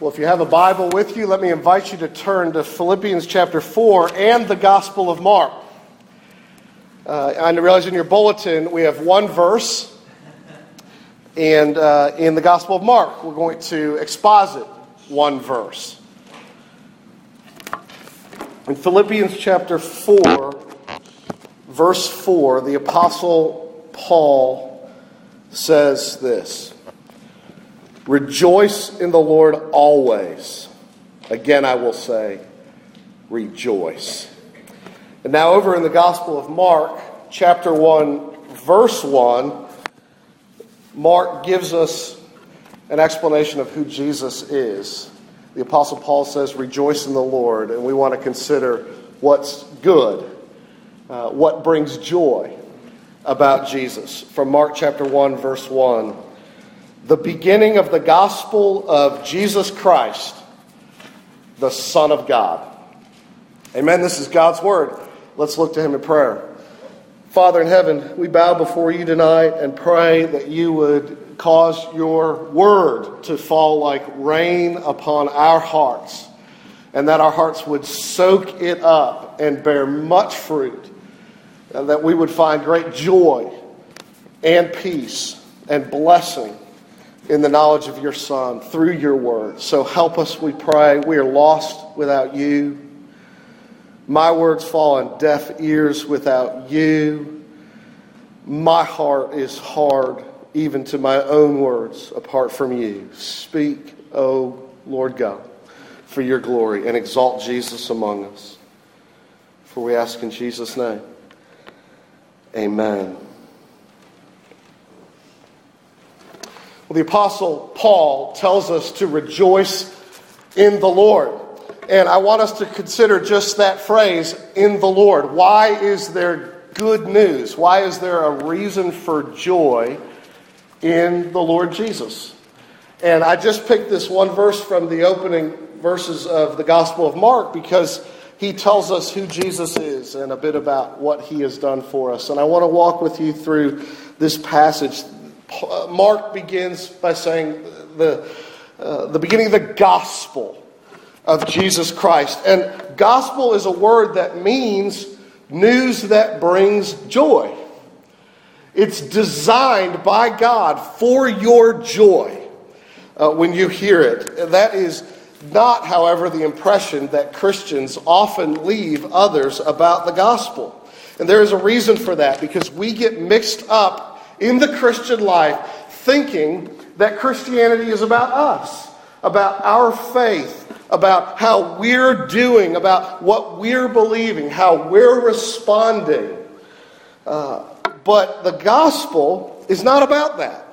Well, if you have a Bible with you, let me invite you to turn to Philippians chapter 4 and the Gospel of Mark. Uh, I realize in your bulletin we have one verse, and uh, in the Gospel of Mark, we're going to exposit one verse. In Philippians chapter 4, verse 4, the Apostle Paul says this. Rejoice in the Lord always. Again, I will say, rejoice. And now, over in the Gospel of Mark, chapter 1, verse 1, Mark gives us an explanation of who Jesus is. The Apostle Paul says, Rejoice in the Lord. And we want to consider what's good, uh, what brings joy about Jesus. From Mark chapter 1, verse 1 the beginning of the gospel of Jesus Christ, the Son of God. Amen. This is God's word. Let's look to Him in prayer. Father in heaven, we bow before you tonight and pray that you would cause your word to fall like rain upon our hearts, and that our hearts would soak it up and bear much fruit, and that we would find great joy and peace and blessing in the knowledge of your Son through your word. So help us, we pray. We are lost without you. My words fall on deaf ears without you. My heart is hard, even to my own words, apart from you. Speak, O Lord God, for your glory, and exalt Jesus among us. For we ask in Jesus' name. Amen. Well, the Apostle Paul tells us to rejoice in the Lord. And I want us to consider just that phrase, in the Lord. Why is there good news? Why is there a reason for joy in the Lord Jesus? And I just picked this one verse from the opening verses of the Gospel of Mark because he tells us who Jesus is and a bit about what he has done for us. And I want to walk with you through this passage Mark begins by saying the, uh, the beginning of the gospel of Jesus Christ. And gospel is a word that means news that brings joy. It's designed by God for your joy uh, when you hear it. That is not, however, the impression that Christians often leave others about the gospel. And there is a reason for that because we get mixed up in the Christian life thinking that Christianity is about us, about our faith, about how we're doing, about what we're believing, how we're responding. Uh, but the gospel is not about that.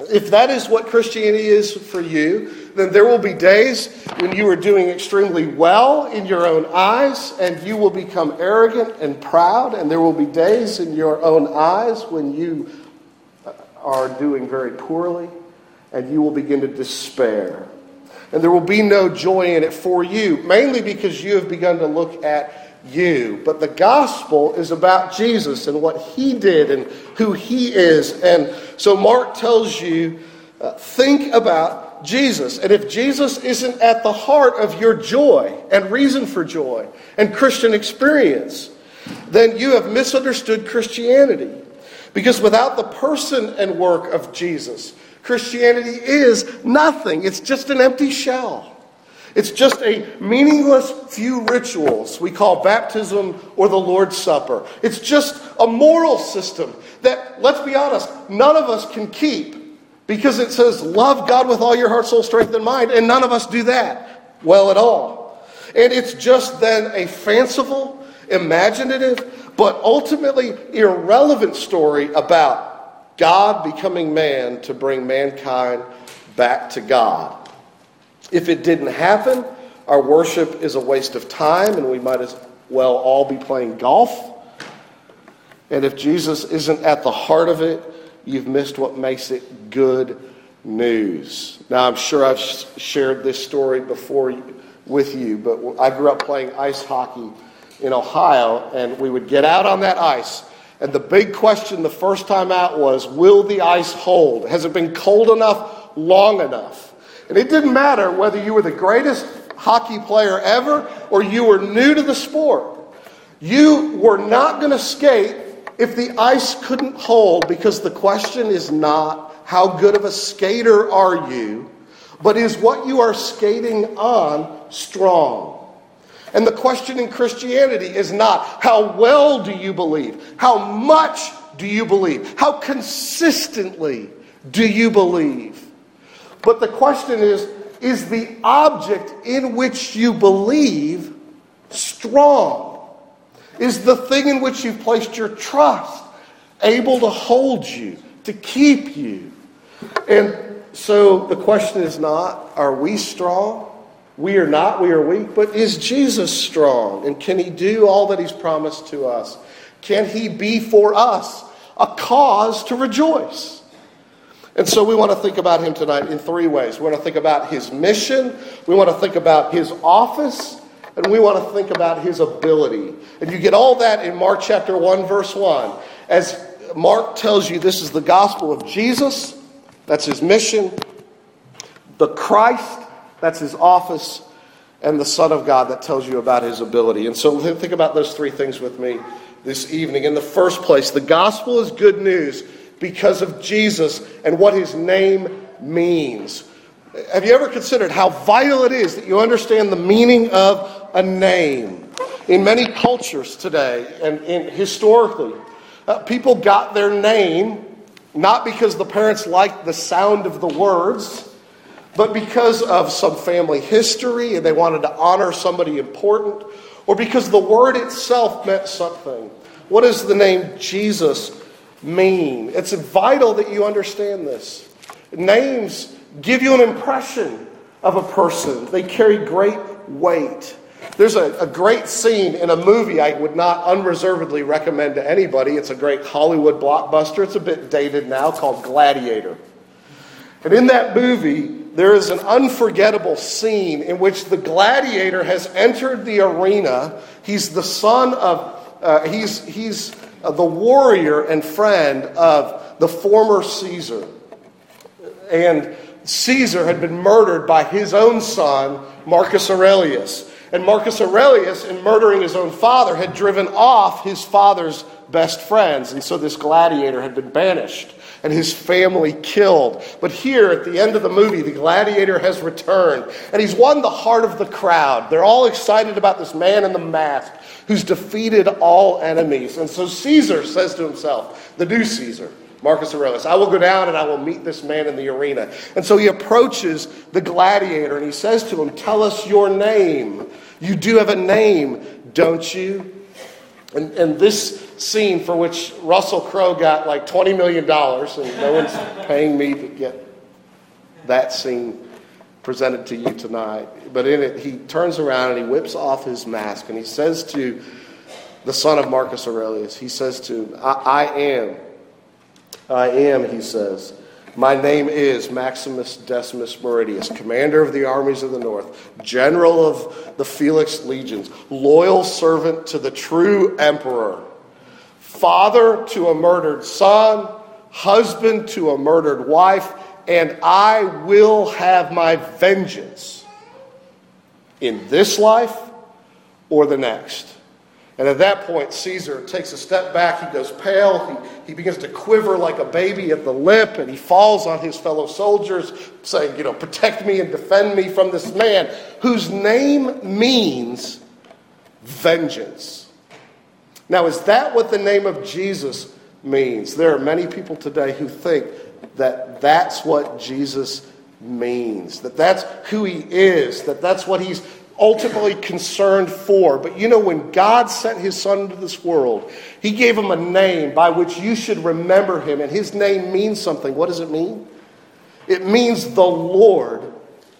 If that is what Christianity is for you, then there will be days when you are doing extremely well in your own eyes and you will become arrogant and proud, and there will be days in your own eyes when you are doing very poorly, and you will begin to despair. And there will be no joy in it for you, mainly because you have begun to look at you. But the gospel is about Jesus and what he did and who he is. And so Mark tells you uh, think about Jesus. And if Jesus isn't at the heart of your joy and reason for joy and Christian experience, then you have misunderstood Christianity. Because without the person and work of Jesus, Christianity is nothing. It's just an empty shell. It's just a meaningless few rituals we call baptism or the Lord's Supper. It's just a moral system that, let's be honest, none of us can keep because it says, love God with all your heart, soul, strength, and mind, and none of us do that well at all. And it's just then a fanciful, imaginative, but ultimately irrelevant story about God becoming man to bring mankind back to God. If it didn't happen, our worship is a waste of time and we might as well all be playing golf. And if Jesus isn't at the heart of it, you've missed what makes it good news. Now, I'm sure I've shared this story before with you, but I grew up playing ice hockey in Ohio, and we would get out on that ice. And the big question the first time out was Will the ice hold? Has it been cold enough long enough? And it didn't matter whether you were the greatest hockey player ever or you were new to the sport. You were not going to skate if the ice couldn't hold because the question is not how good of a skater are you, but is what you are skating on strong? And the question in Christianity is not how well do you believe, how much do you believe, how consistently do you believe? But the question is is the object in which you believe strong? Is the thing in which you've placed your trust able to hold you, to keep you? And so the question is not, are we strong? We are not, we are weak, but is Jesus strong? And can he do all that he's promised to us? Can he be for us a cause to rejoice? And so we want to think about him tonight in three ways. We want to think about his mission, we want to think about his office, and we want to think about his ability. And you get all that in Mark chapter 1, verse 1. As Mark tells you, this is the gospel of Jesus, that's his mission, the Christ, that's his office, and the Son of God that tells you about his ability. And so think about those three things with me this evening. In the first place, the gospel is good news because of Jesus and what his name means. Have you ever considered how vital it is that you understand the meaning of a name? In many cultures today and, historically, uh, people got their name not because the parents liked the sound of the words but because of some family history and they wanted to honor somebody important, or because the word itself meant something. What does the name Jesus mean? It's vital that you understand this. Names give you an impression of a person, they carry great weight. There's a, a, great scene in a movie I would not unreservedly recommend to anybody. It's a great Hollywood blockbuster. It's a bit dated now called Gladiator. And in that movie, there is an unforgettable scene in which the gladiator has entered the arena. He's the son of, uh, he's, he's uh, the warrior and friend of the former Caesar. And Caesar had been murdered by his own son, Marcus Aurelius. And Marcus Aurelius, in murdering his own father, had driven off his father's best friends. And so this gladiator had been banished and his family killed. But here at the end of the movie, the gladiator has returned and he's won the heart of the crowd. They're all excited about this man in the mask who's defeated all enemies. And so Caesar says to himself, the new Caesar, Marcus Aurelius, I will go down and I will meet this man in the arena. And so he approaches the gladiator and he says to him, Tell us your name. You do have a name, don't you? And, and this scene for which Russell Crowe got like $20 million, and no one's paying me to get that scene presented to you tonight. But in it, he turns around and he whips off his mask and he says to the son of Marcus Aurelius, he says to him, I, I am, I am, he says, my name is Maximus Decimus Meridius, commander of the armies of the north, general of the Felix legions, loyal servant to the true emperor, father to a murdered son, husband to a murdered wife, and I will have my vengeance in this life or the next. And at that point, Caesar takes a step back. He goes pale. He, he begins to quiver like a baby at the lip, and he falls on his fellow soldiers, saying, You know, protect me and defend me from this man whose name means vengeance. Now, is that what the name of Jesus means? There are many people today who think that that's what Jesus means, that that's who he is, that that's what he's ultimately concerned for. But you know, when God sent his son into this world, he gave him a name by which you should remember him. And his name means something. What does it mean? It means the Lord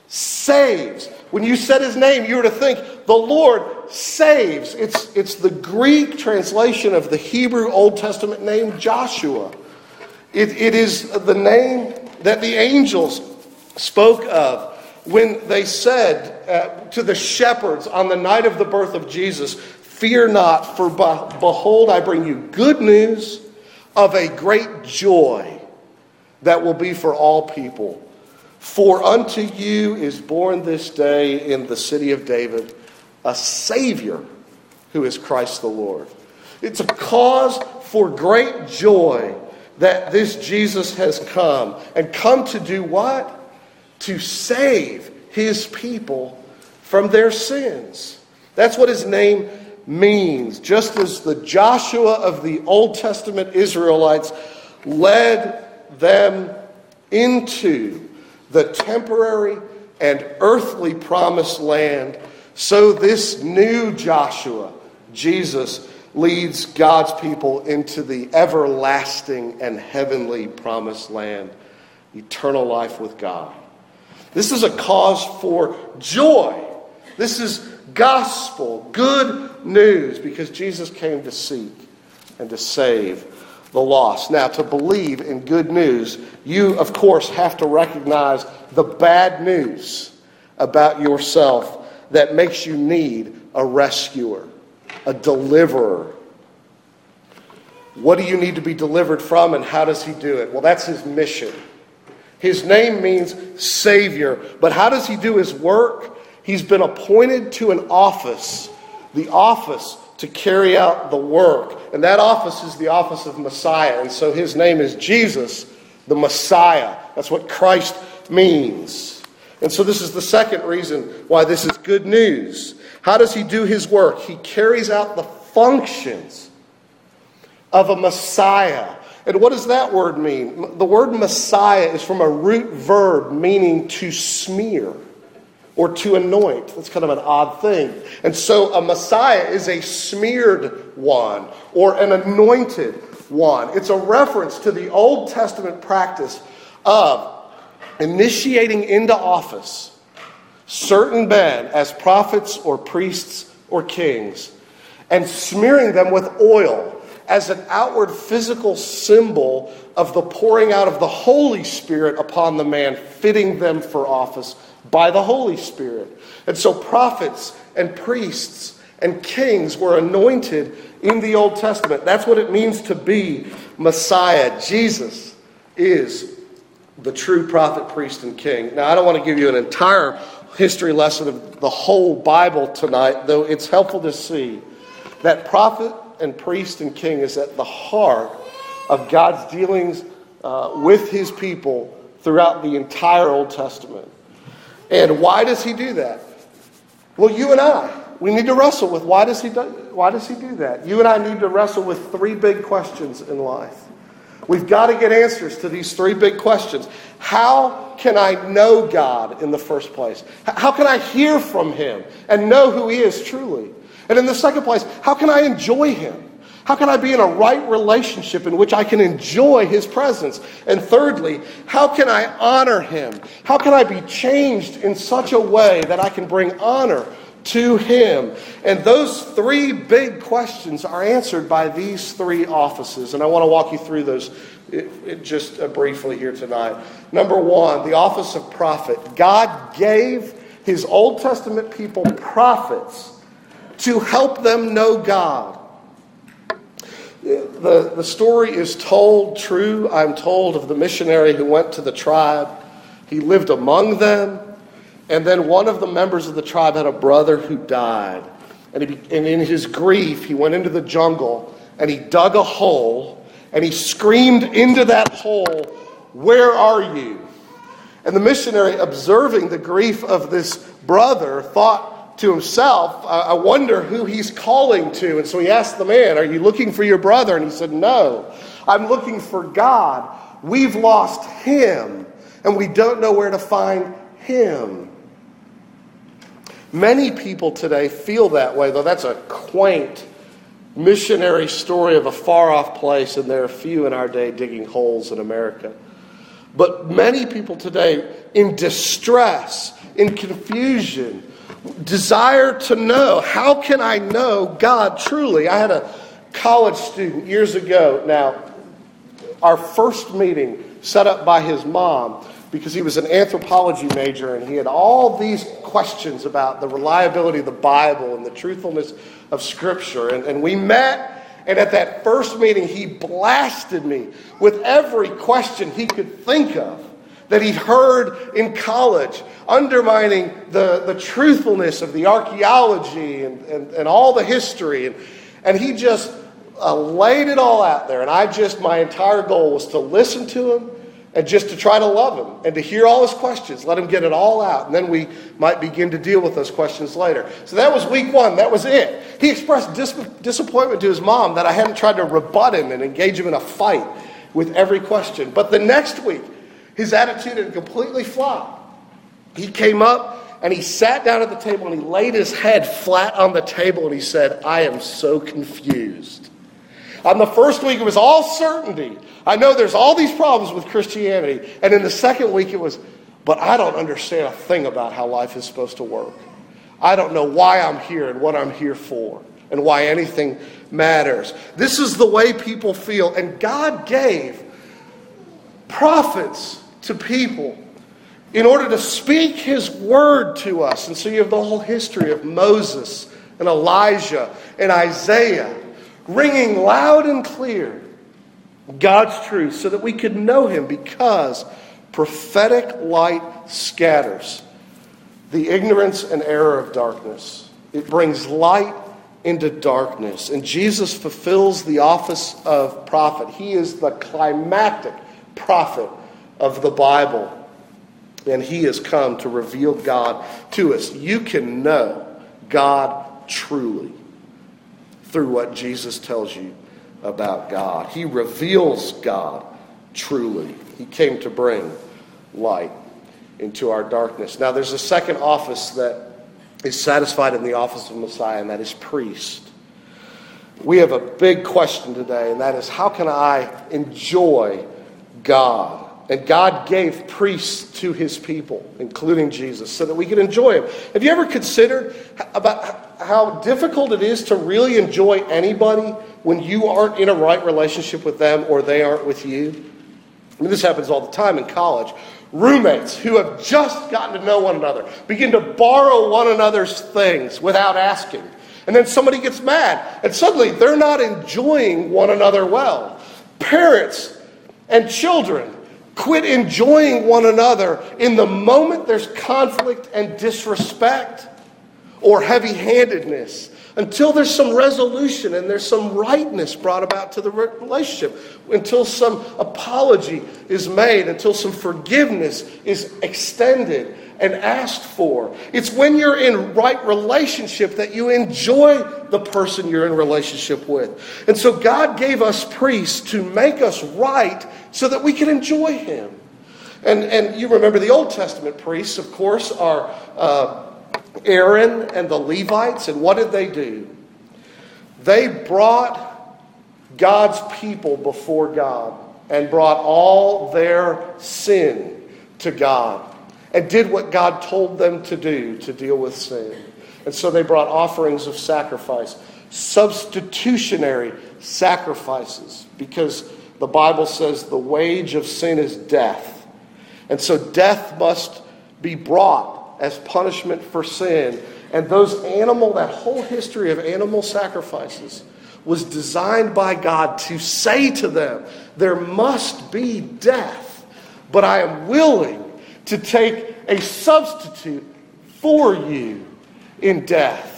saves. When you said his name, you were to think, the Lord saves. It's, it's the Greek translation of the Hebrew Old Testament name Joshua. It, it is the name that the angels spoke of when they said uh, to the shepherds on the night of the birth of Jesus, Fear not, for behold, I bring you good news of a great joy that will be for all people. For unto you is born this day in the city of David a Savior who is Christ the Lord. It's a cause for great joy that this Jesus has come. And come to do what? To save his people from their sins. That's what his name means. Just as the Joshua of the Old Testament Israelites led them into the temporary and earthly promised land, so this new Joshua, Jesus, leads God's people into the everlasting and heavenly promised land, eternal life with God. This is a cause for joy. This is gospel, good news, because Jesus came to seek and to save the lost. Now, to believe in good news, you, of course, have to recognize the bad news about yourself that makes you need a rescuer a deliverer. What do you need to be delivered from, and how does he do it? Well, that's his mission. His name means Savior. But how does he do his work? He's been appointed to an office, the office to carry out the work. And that office is the office of Messiah. And so his name is Jesus, the Messiah. That's what Christ means. And so this is the second reason why this is good news. How does he do his work? He carries out the functions of a Messiah. And what does that word mean? The word Messiah is from a root verb meaning to smear or to anoint. That's kind of an odd thing. And so a Messiah is a smeared one or an anointed one. It's a reference to the Old Testament practice of initiating into office certain men as prophets or priests or kings and smearing them with oil as an outward physical symbol of the pouring out of the Holy Spirit upon the man, fitting them for office by the Holy Spirit. And so prophets and priests and kings were anointed in the Old Testament. That's what it means to be Messiah. Jesus is the true prophet, priest, and king. Now, I don't want to give you an entire history lesson of the whole Bible tonight, though it's helpful to see that prophet and priest and king is at the heart of God's dealings uh, with his people throughout the entire Old Testament. And why does he do that? Well, you and I, we need to wrestle with why does he do, why does he do that? You and I need to wrestle with three big questions in life. We've got to get answers to these three big questions. How can I know God in the first place? How can I hear from Him and know who He is truly? And in the second place, how can I enjoy Him? How can I be in a right relationship in which I can enjoy His presence? And thirdly, how can I honor Him? How can I be changed in such a way that I can bring honor to Him? And those three big questions are answered by these three offices. And I want to walk you through those just uh, briefly here tonight. Number one, the office of prophet. God gave His Old Testament people prophets to help them know God. The, the story is told true, I'm told, of the missionary who went to the tribe. He lived among them. And then one of the members of the tribe had a brother who died. And, he, and in his grief, he went into the jungle and he dug a hole and he screamed into that hole, Where are you? And the missionary, observing the grief of this brother, thought to himself, I wonder who he's calling to. And so he asked the man, Are you looking for your brother? And he said, No, I'm looking for God. We've lost him, and we don't know where to find him. Many people today feel that way, though that's a quaint missionary story of a far off place, and there are few in our day digging holes in America. But many people today, in distress, in confusion, desire to know how can I know God truly? I had a college student years ago now, our first meeting set up by his mom because he was an anthropology major and he had all these questions about the reliability of the Bible and the truthfulness of Scripture. And, and we met, and at that first meeting, he blasted me with every question he could think of that he'd heard in college, undermining the, the truthfulness of the archaeology and, and, and all the history. And, and he just uh, laid it all out there. And I just, my entire goal was to listen to him and just to try to love him and to hear all his questions, let him get it all out, and then we might begin to deal with those questions later. So that was week one. That was it. He expressed dis- disappointment to his mom that I hadn't tried to rebut him and engage him in a fight with every question. But the next week, his attitude had completely flopped. He came up and he sat down at the table and he laid his head flat on the table and he said, I am so confused. On the first week, it was all certainty. I know there's all these problems with Christianity. And in the second week, it was, but I don't understand a thing about how life is supposed to work. I don't know why I'm here and what I'm here for and why anything matters. This is the way people feel. And God gave prophets to people in order to speak his word to us. And so you have the whole history of Moses and Elijah and Isaiah ringing loud and clear God's truth so that we could know him because prophetic light scatters the ignorance and error of darkness. It brings light into darkness. And Jesus fulfills the office of prophet. He is the climactic prophet of the Bible. And he has come to reveal God to us. You can know God truly through what Jesus tells you about God. He reveals God truly. He came to bring light into our darkness. Now, there's a second office that is satisfied in the office of Messiah, and that is priest. We have a big question today, and that is how can I enjoy God? And God gave priests to his people, including Jesus, so that we could enjoy him. Have you ever considered about how difficult it is to really enjoy anybody when you aren't in a right relationship with them or they aren't with you? I mean, this happens all the time in college. Roommates who have just gotten to know one another begin to borrow one another's things without asking. And then somebody gets mad, and suddenly they're not enjoying one another well. Parents and children Quit enjoying one another in the moment there's conflict and disrespect or heavy handedness until there's some resolution and there's some rightness brought about to the relationship, until some apology is made, until some forgiveness is extended and asked for. It's when you're in right relationship that you enjoy the person you're in relationship with. And so God gave us priests to make us right so that we can enjoy Him. And, and you remember the Old Testament priests, of course, are uh, Aaron and the Levites. And what did they do? They brought God's people before God and brought all their sin to God and did what God told them to do to deal with sin. And so they brought offerings of sacrifice, substitutionary sacrifices, because the Bible says the wage of sin is death. And so death must be brought as punishment for sin. And those animal, that whole history of animal sacrifices was designed by God to say to them, there must be death, but I am willing to take a substitute for you in death.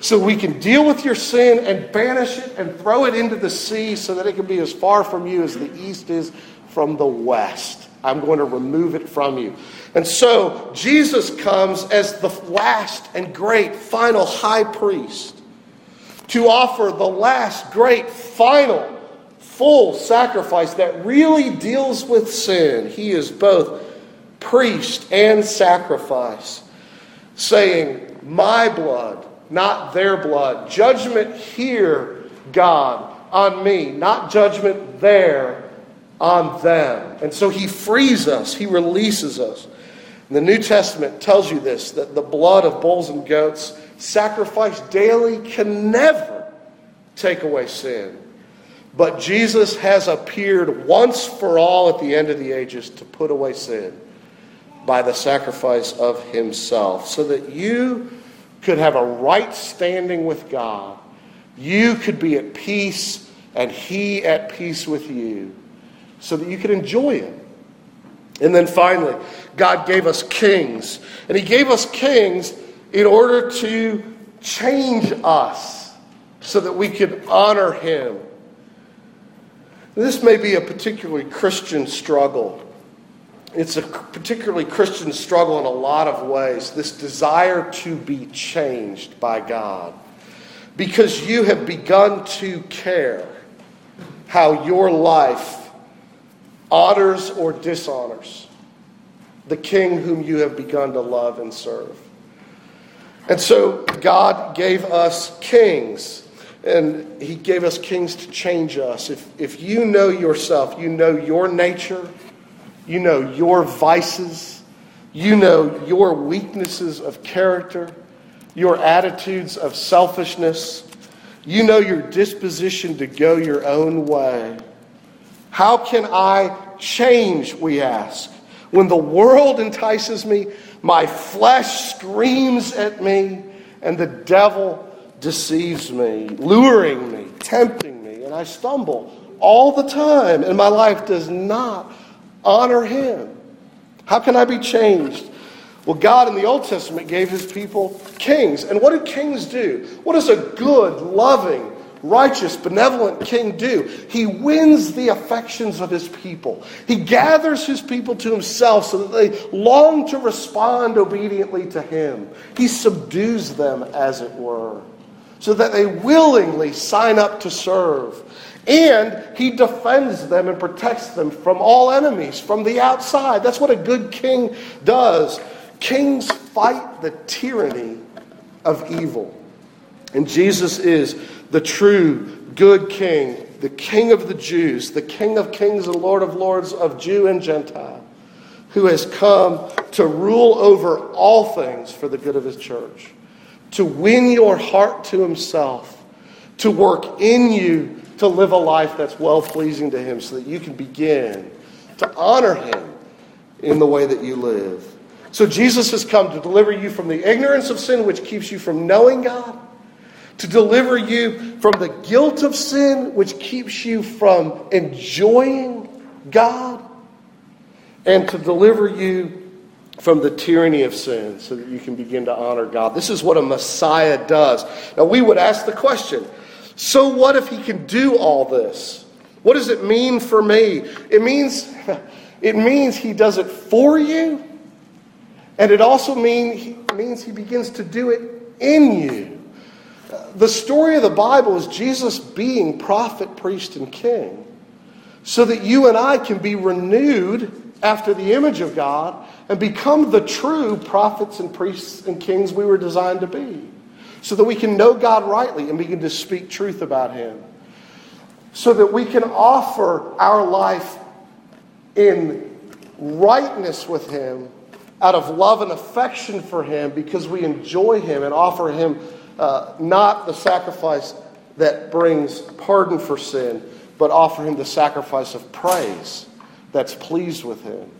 So we can deal with your sin and banish it and throw it into the sea so that it can be as far from you as the east is from the west. I'm going to remove it from you. And so Jesus comes as the last and great final high priest to offer the last great final full sacrifice that really deals with sin. He is both priest and sacrifice, saying, My blood, not their blood. Judgment here, God, on me, not judgment there on them. And so he frees us, he releases us. And the New Testament tells you this that the blood of bulls and goats sacrificed daily can never take away sin. But Jesus has appeared once for all at the end of the ages to put away sin by the sacrifice of himself, so that you could have a right standing with God. You could be at peace, and he at peace with you, so that you could enjoy him. And then finally, God gave us kings. And He gave us kings in order to change us so that we could honor Him. This may be a particularly Christian struggle. It's a particularly Christian struggle in a lot of ways. This desire to be changed by God. Because you have begun to care how your life honors or dishonors the king whom you have begun to love and serve. And so God gave us kings, and He gave us kings to change us. If, if you know yourself, you know your nature, you know your vices, you know your weaknesses of character, your attitudes of selfishness, you know your disposition to go your own way. How can I change, we ask? When the world entices me, my flesh screams at me, and the devil deceives me, luring me, tempting me, and I stumble all the time, and my life does not honor him. How can I be changed? Well, God in the Old Testament gave his people kings. And what do kings do? What does a good, loving, righteous, benevolent king do? He wins the affections of his people. He gathers his people to himself so that they long to respond obediently to him. He subdues them, as it were, so that they willingly sign up to serve. And he defends them and protects them from all enemies from the outside. That's what a good king does. Kings fight the tyranny of evil. And Jesus is the true good king, the king of the Jews, the king of kings and lord of lords of Jew and Gentile, who has come to rule over all things for the good of his church, to win your heart to himself, to work in you to live a life that's well pleasing to him so that you can begin to honor him in the way that you live. So Jesus has come to deliver you from the ignorance of sin, which keeps you from knowing God, to deliver you from the guilt of sin, which keeps you from enjoying God, and to deliver you from the tyranny of sin so that you can begin to honor God. This is what a Messiah does. Now, we would ask the question so what if he can do all this? What does it mean for me? It means, it means he does it for you and it also mean, means he begins to do it in you. The story of the Bible is Jesus being prophet, priest, and king so that you and I can be renewed after the image of God and become the true prophets and priests and kings we were designed to be. So that we can know God rightly and begin to speak truth about Him. So that we can offer our life in rightness with Him out of love and affection for Him because we enjoy Him and offer Him uh, not the sacrifice that brings pardon for sin, but offer Him the sacrifice of praise that's pleased with Him.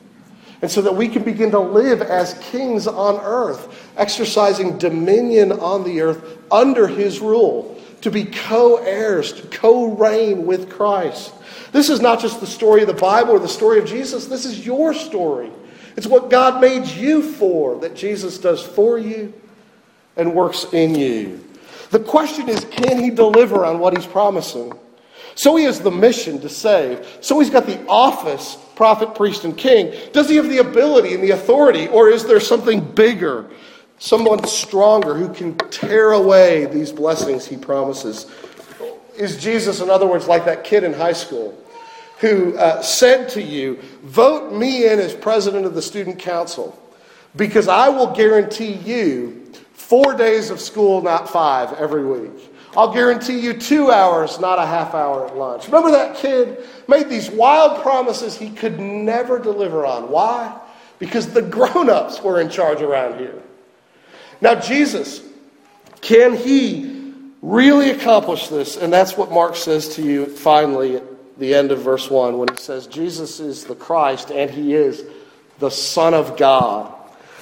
And so that we can begin to live as kings on earth, exercising dominion on the earth under His rule, to be co heirs, to co reign with Christ. This is not just the story of the Bible or the story of Jesus, this is your story. It's what God made you for that Jesus does for you and works in you. The question is can he deliver on what he's promising? So he has the mission to save. So he's got the office, prophet, priest, and king. Does he have the ability and the authority, or is there something bigger, someone stronger who can tear away these blessings he promises? Is Jesus, in other words, like that kid in high school who uh, said to you, Vote me in as president of the student council because I will guarantee you four days of school, not five, every week. I'll guarantee you two hours, not a half hour at lunch. Remember that kid made these wild promises he could never deliver on. Why? Because the grown ups were in charge around here. Now, Jesus, can he really accomplish this? And that's what Mark says to you finally at the end of verse 1 when he says, Jesus is the Christ and he is the Son of God.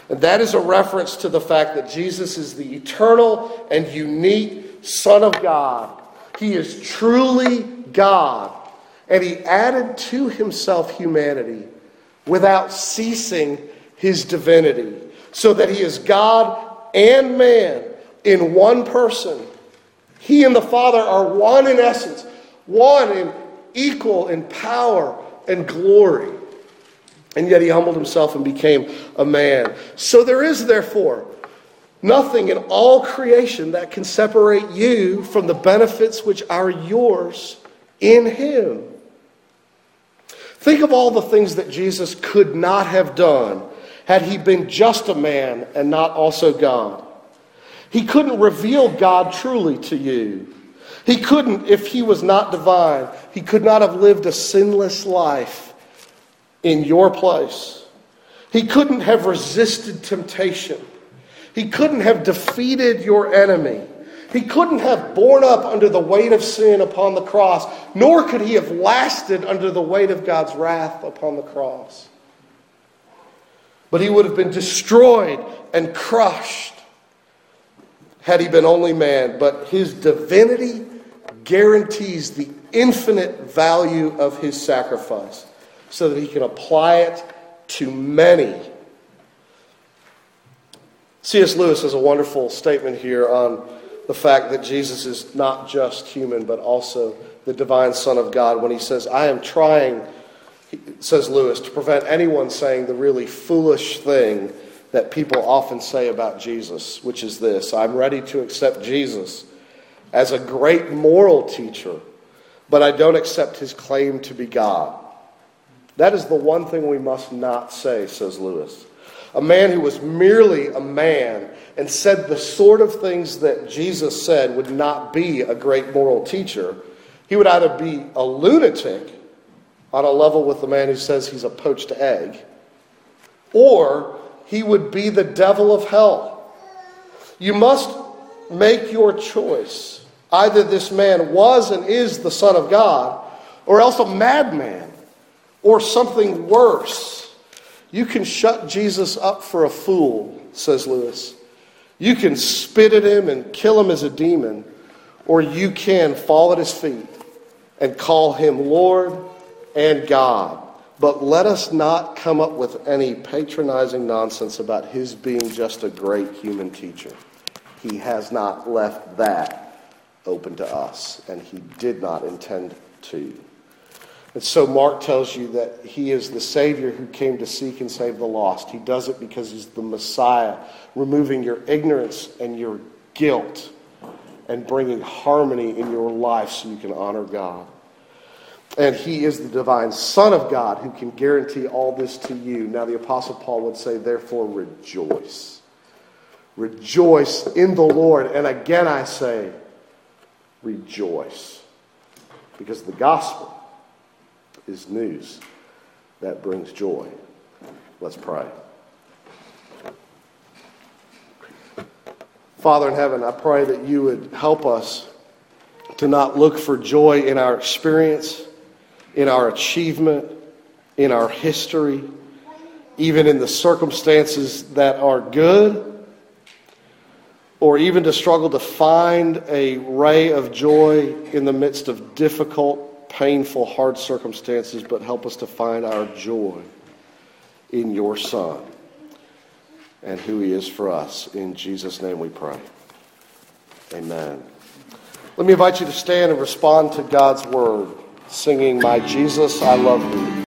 And that is a reference to the fact that Jesus is the eternal and unique Son of God. He is truly God. And he added to himself humanity without ceasing his divinity, so that he is God and man in one person. He and the Father are one in essence, one in equal in power and glory. And yet he humbled himself and became a man. So there is, therefore, nothing in all creation that can separate you from the benefits which are yours in him. Think of all the things that Jesus could not have done had he been just a man and not also God. He couldn't reveal God truly to you. He couldn't, if he was not divine, he could not have lived a sinless life in your place. He couldn't have resisted temptation. He couldn't have defeated your enemy. He couldn't have borne up under the weight of sin upon the cross, nor could he have lasted under the weight of God's wrath upon the cross. But he would have been destroyed and crushed had he been only man. But his divinity guarantees the infinite value of his sacrifice so that he can apply it to many. C.S. Lewis has a wonderful statement here on the fact that Jesus is not just human, but also the divine Son of God when he says, I am trying, says Lewis, to prevent anyone saying the really foolish thing that people often say about Jesus, which is this I'm ready to accept Jesus as a great moral teacher, but I don't accept his claim to be God. That is the one thing we must not say, says Lewis. A man who was merely a man and said the sort of things that Jesus said would not be a great moral teacher. He would either be a lunatic on a level with the man who says he's a poached egg, or he would be the devil of hell. You must make your choice. Either this man was and is the Son of God, or else a madman, or something worse. You can shut Jesus up for a fool, says Lewis. You can spit at him and kill him as a demon, or you can fall at his feet and call him Lord and God. But let us not come up with any patronizing nonsense about his being just a great human teacher. He has not left that open to us, and he did not intend to. And so Mark tells you that he is the Savior who came to seek and save the lost. He does it because he's the Messiah, removing your ignorance and your guilt and bringing harmony in your life so you can honor God. And he is the divine Son of God who can guarantee all this to you. Now, the Apostle Paul would say, therefore, rejoice. Rejoice in the Lord. And again, I say, rejoice. Because the gospel is news that brings joy. Let's pray. Father in heaven, I pray that you would help us to not look for joy in our experience in our achievement, in our history, even in the circumstances that are good, or even to struggle to find a ray of joy in the midst of difficult, painful, hard circumstances, but help us to find our joy in your Son and who he is for us. In Jesus' name we pray. Amen. Let me invite you to stand and respond to God's word singing, My Jesus, I Love Thee.